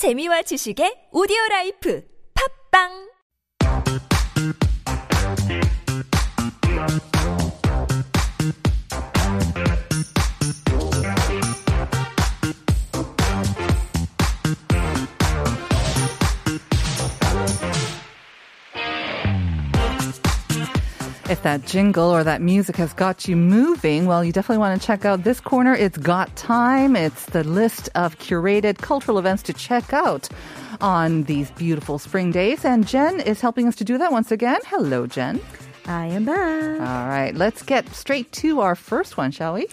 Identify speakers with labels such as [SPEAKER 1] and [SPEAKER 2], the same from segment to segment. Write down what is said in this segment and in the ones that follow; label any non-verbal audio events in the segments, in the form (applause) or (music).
[SPEAKER 1] 재미와 지식의 오디오 라이프. 팝빵
[SPEAKER 2] If that jingle or that music has got you moving, well, you definitely want to check out this corner. It's Got Time. It's the list of curated cultural events to check out on these beautiful spring days. And Jen is helping us to do that once again. Hello, Jen.
[SPEAKER 3] I am back.
[SPEAKER 2] All right, let's get straight to our first one, shall we?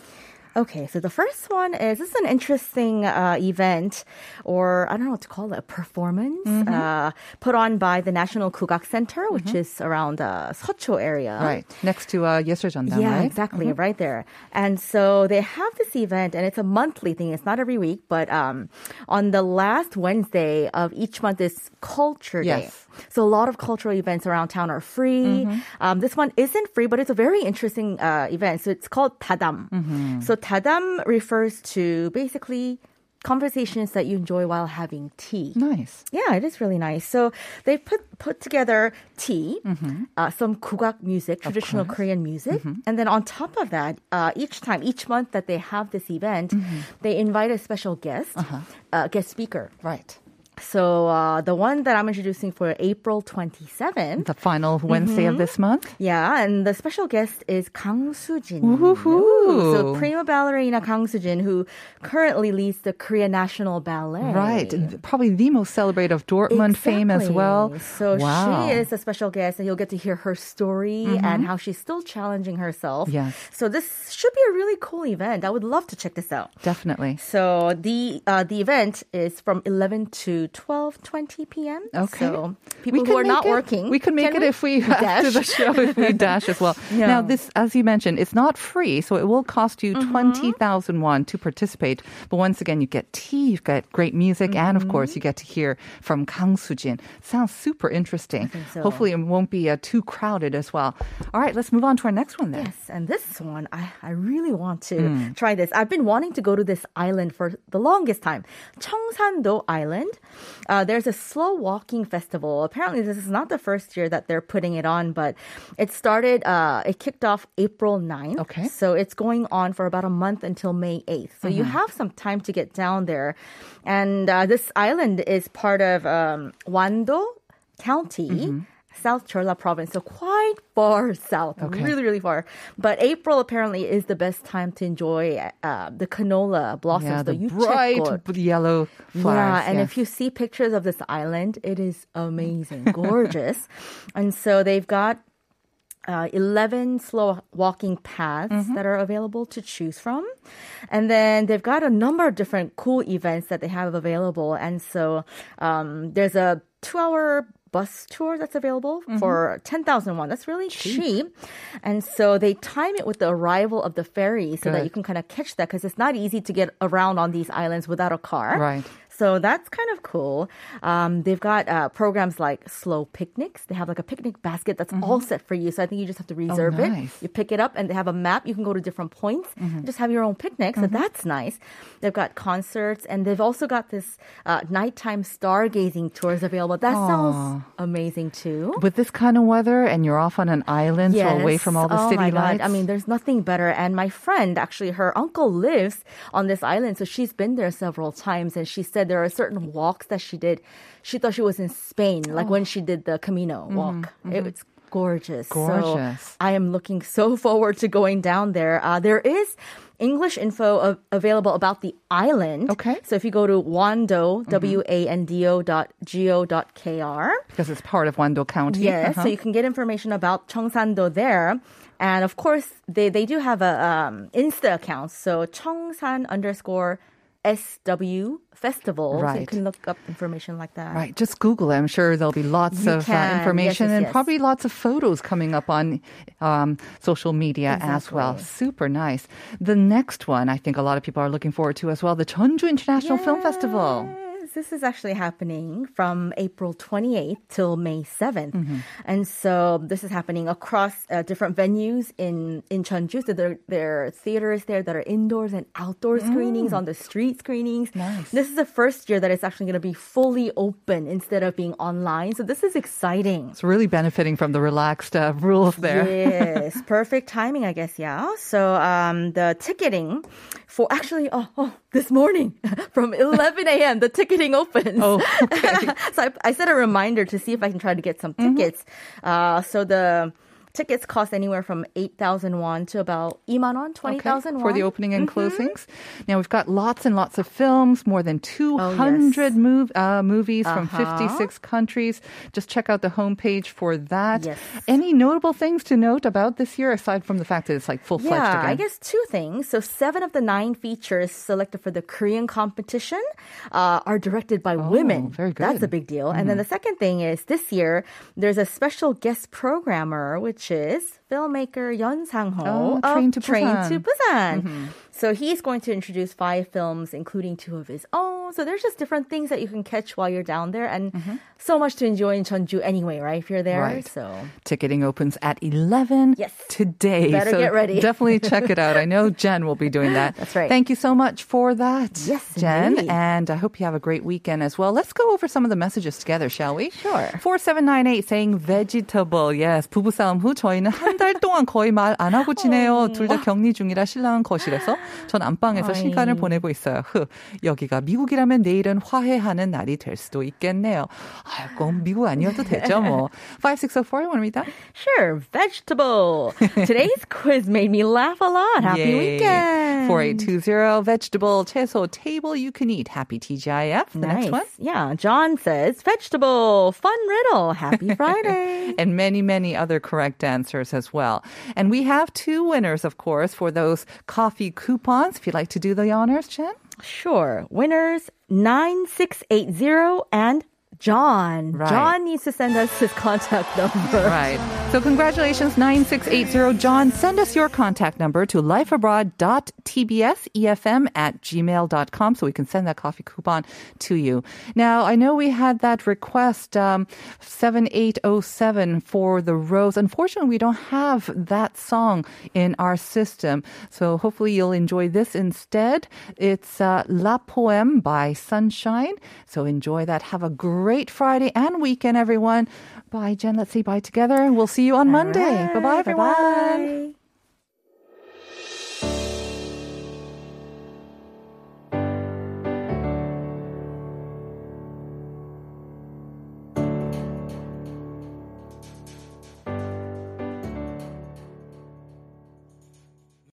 [SPEAKER 3] Okay, so the first one is this is an interesting uh, event, or I don't know what to call it, a performance mm-hmm. uh, put on by the National Kugak Center, which mm-hmm. is around uh, Seocho area,
[SPEAKER 2] right next to uh, Yesejeondam.
[SPEAKER 3] Yeah,
[SPEAKER 2] right?
[SPEAKER 3] exactly, mm-hmm. right there. And so they have this event, and it's a monthly thing. It's not every week, but um, on the last Wednesday of each month is Culture
[SPEAKER 2] yes. Day.
[SPEAKER 3] So a lot of cultural events around town are free. Mm-hmm. Um, this one isn't free, but it's a very interesting uh, event. So it's called Tadam. Mm-hmm. So Tadam refers to basically conversations that you enjoy while having tea.
[SPEAKER 2] Nice.
[SPEAKER 3] Yeah, it is really nice. So they put put together tea, uh, some kugak music, traditional Korean music, and then on top of that, uh, each time, each month that they have this event, they invite a special guest, uh, guest speaker.
[SPEAKER 2] Right.
[SPEAKER 3] So uh, the one that I'm introducing for April 27th.
[SPEAKER 2] The final Wednesday of this month.
[SPEAKER 3] Yeah, and the special guest is Kang.
[SPEAKER 2] Woohoo.
[SPEAKER 3] So prima ballerina Kang Soo-jin, who currently leads the Korea National Ballet.
[SPEAKER 2] Right. Probably the most celebrated of Dortmund fame as well.
[SPEAKER 3] So
[SPEAKER 2] wow.
[SPEAKER 3] she is a special guest, and you'll get to hear her story and how she's still challenging herself.
[SPEAKER 2] Yes.
[SPEAKER 3] So this should be a really cool event. I would love to check this out.
[SPEAKER 2] Definitely.
[SPEAKER 3] So the uh, the event is from 11 to 12:20 p.m.
[SPEAKER 2] Okay.
[SPEAKER 3] So people
[SPEAKER 2] We
[SPEAKER 3] who are not
[SPEAKER 2] make it-
[SPEAKER 3] working,
[SPEAKER 2] We could make it if we after
[SPEAKER 3] dash?
[SPEAKER 2] the show if we (laughs) dash as well.
[SPEAKER 3] Yeah.
[SPEAKER 2] Now this, as you mentioned, it's not free, so it will cost you
[SPEAKER 3] Mm-hmm.
[SPEAKER 2] twenty thousand won to participate. But once again, you get tea, you get great music, and of course,
[SPEAKER 3] Mm-hmm.
[SPEAKER 2] you get to hear from Kang Soo-jin. Sounds super interesting.
[SPEAKER 3] so.
[SPEAKER 2] Hopefully, it won't be uh, too crowded as well. All right, let's move on to our next one then.
[SPEAKER 3] Yes, and this one, I, I really want to
[SPEAKER 2] Hmm.
[SPEAKER 3] try this. I've been wanting to go to this island for the longest time. Cheongsan-do Island. Uh, there's a slow walking festival. Apparently, this is not the first year that they're putting it on, but it started, uh, it kicked off April 9th.
[SPEAKER 2] Okay.
[SPEAKER 3] So it's going on for about a month until May 8th. So you
[SPEAKER 2] Mm-hmm.
[SPEAKER 3] have some time to get down there. And uh, this island is part of um, Wando County.
[SPEAKER 2] Mm-hmm.
[SPEAKER 3] South Jeolla province, so quite far south,
[SPEAKER 2] Okay.
[SPEAKER 3] really, really far. But April apparently is the best time to enjoy uh, the canola blossoms,
[SPEAKER 2] Yeah, the bright yellow flowers.
[SPEAKER 3] Yeah, and
[SPEAKER 2] yes.
[SPEAKER 3] if you see pictures of this island, it is amazing, gorgeous. (laughs) and so they've got uh, 11 slow walking paths
[SPEAKER 2] Mm-hmm.
[SPEAKER 3] that are available to choose from. And then they've got a number of different cool events that they have available. And so um, there's a two hour bus tour that's available
[SPEAKER 2] Mm-hmm.
[SPEAKER 3] for 10,000 won. That's really cheap. And so they time it with the arrival of the ferry so that you can kind of catch that because it's not easy to get around on these islands without a car.
[SPEAKER 2] Right.
[SPEAKER 3] So that's kind of cool. Um, they've got uh, programs like slow picnics. They have like a picnic basket that's all set for you. So I think you just have to reserve
[SPEAKER 2] Mm-hmm. Oh, nice.
[SPEAKER 3] it. You pick it up, and they have a map. You can go to different points.
[SPEAKER 2] Mm-hmm.
[SPEAKER 3] and Just have your own picnic. So that's nice. They've got concerts, and they've also got this uh, nighttime stargazing tours available. That sounds amazing too.
[SPEAKER 2] with this kind of weather, and you're off on an island, so away from all the
[SPEAKER 3] oh
[SPEAKER 2] city
[SPEAKER 3] my God.
[SPEAKER 2] lights.
[SPEAKER 3] I mean, there's nothing better. And my friend, actually, her uncle lives on this island, so she's been there several times. And she said there are certain walks that she did. She thought she was in Spain, like when she did the Camino walk. It was gorgeous. So
[SPEAKER 2] Gorgeous.
[SPEAKER 3] I am looking so (laughs) forward to going down there. Uh, there is. English info av- available about the island.
[SPEAKER 2] Okay.
[SPEAKER 3] So if you go to wando, W-A-N-D-O dot G-O dot K-R,
[SPEAKER 2] because it's part of Wando County.
[SPEAKER 3] Yes,
[SPEAKER 2] Uh-huh.
[SPEAKER 3] so you can get information about Cheongsan-do there. And of course, they, they do have a um, Insta account. So Cheongsan underscore SW Festival. So you can look up information like that.
[SPEAKER 2] Right, just Google it. I'm sure there'll be lots
[SPEAKER 3] You
[SPEAKER 2] of uh, information
[SPEAKER 3] yes,
[SPEAKER 2] and
[SPEAKER 3] yes.
[SPEAKER 2] probably lots of photos coming up on um, social media as well. Super nice. The next one, I think a lot of people are looking forward to as well the Jeonju International Film Festival.
[SPEAKER 3] This is actually happening from April 28th till May 7th.
[SPEAKER 2] Mm-hmm.
[SPEAKER 3] And so this is happening across uh, different venues in, in Jeonju. So there, there are theaters there that are indoors and outdoor screenings, on the street screenings.
[SPEAKER 2] Mm. Nice.
[SPEAKER 3] This is the first year that it's actually going to be fully open instead of being online. So this is exciting.
[SPEAKER 2] It's really benefiting from the relaxed uh, rules there.
[SPEAKER 3] Yes, (laughs) perfect timing, I guess. Yeah. So um, the ticketing for actually, oh, oh this morning (laughs) from 11 a.m. the ticketing opens.
[SPEAKER 2] Oh, (laughs) okay.
[SPEAKER 3] so I, I set a reminder to see if I can try to get some
[SPEAKER 2] Mm-hmm.
[SPEAKER 3] tickets. Uh, so the tickets cost anywhere from 8,000 won to about 2만 won, 20,000 won.
[SPEAKER 2] for the opening and
[SPEAKER 3] Mm-hmm.
[SPEAKER 2] closings. Now we've got lots and lots of films, more than 200 mov- uh, movies from
[SPEAKER 3] Oh, Uh-huh.
[SPEAKER 2] 56 countries. Just check out the homepage for that.
[SPEAKER 3] Yes.
[SPEAKER 2] Any notable things to note about this year aside from the fact that it's like full fledged
[SPEAKER 3] Yeah,
[SPEAKER 2] again?
[SPEAKER 3] I guess two things. So seven of the nine features selected for the Korean competition uh, are directed by women.
[SPEAKER 2] Oh, very good.
[SPEAKER 3] That's a big deal. And then the second thing is this year there's a special guest programmer, which is filmmaker Yeon Sang-ho
[SPEAKER 2] Oh,
[SPEAKER 3] of
[SPEAKER 2] Train to
[SPEAKER 3] Train
[SPEAKER 2] Busan.
[SPEAKER 3] to Busan. Mm-hmm. So he's going to introduce five films, including two of his own So there's just different things that you can catch while you're down there, and so much to enjoy in Cheonju anyway, right? If you're there,
[SPEAKER 2] Right.
[SPEAKER 3] so
[SPEAKER 2] Ticketing opens at 11
[SPEAKER 3] Yes.
[SPEAKER 2] today.
[SPEAKER 3] Better
[SPEAKER 2] so
[SPEAKER 3] get ready.
[SPEAKER 2] definitely (laughs) check it out. I know Jen will be doing that.
[SPEAKER 3] That's right.
[SPEAKER 2] Thank you so much for that,
[SPEAKER 3] Yes,
[SPEAKER 2] Jen.
[SPEAKER 3] indeed.
[SPEAKER 2] And I hope you have a great weekend as well. Let's go over some of the messages together, shall we?
[SPEAKER 3] Sure.
[SPEAKER 2] 4798 saying vegetable. Yes. 부부싸움 후 저희는 한 달 동안 거의 말 안 하고 지내요. 둘 다 격리 중이라 신랑은 거실에서 전 안방에서
[SPEAKER 3] 어이.
[SPEAKER 2] 시간을 보내고 있어요. 흐. 여기가 미국이 라면 내일은 화해하는 날이 될 수도 있겠네요. 아이고, 미국 아니어도 되죠, 뭐. (laughs) 5604, you want to read that?
[SPEAKER 3] Sure, vegetable. Today's (laughs) quiz made me laugh a lot. Happy
[SPEAKER 2] Yay.
[SPEAKER 3] weekend.
[SPEAKER 2] 4820 vegetable 채소 table you can eat. Happy TGIF. The
[SPEAKER 3] nice.
[SPEAKER 2] next one.
[SPEAKER 3] Yeah, John says vegetable. Fun riddle. Happy Friday. (laughs)
[SPEAKER 2] And many, many other correct answers as well. And we have two winners, of course, for those coffee coupons. If you'd like to do the honors, Jen.
[SPEAKER 3] sure. Winners 9680 and John.
[SPEAKER 2] Right.
[SPEAKER 3] John needs to send us his contact number.
[SPEAKER 2] Right. So congratulations, 9680 John. Send us your contact number to lifeabroad.tbsefm at gmail.com so we can send that coffee coupon to you. Now, I know we had that request, um, 7807 for the rose. Unfortunately, we don't have that song in our system. So hopefully you'll enjoy this instead. It's uh, La Poème by Sunshine. So enjoy that. Have a great Friday and weekend, everyone. Bye, Jen. Let's say bye together. We'll see you on Monday.
[SPEAKER 3] All right,
[SPEAKER 2] Bye bye, everyone.
[SPEAKER 3] bye-bye.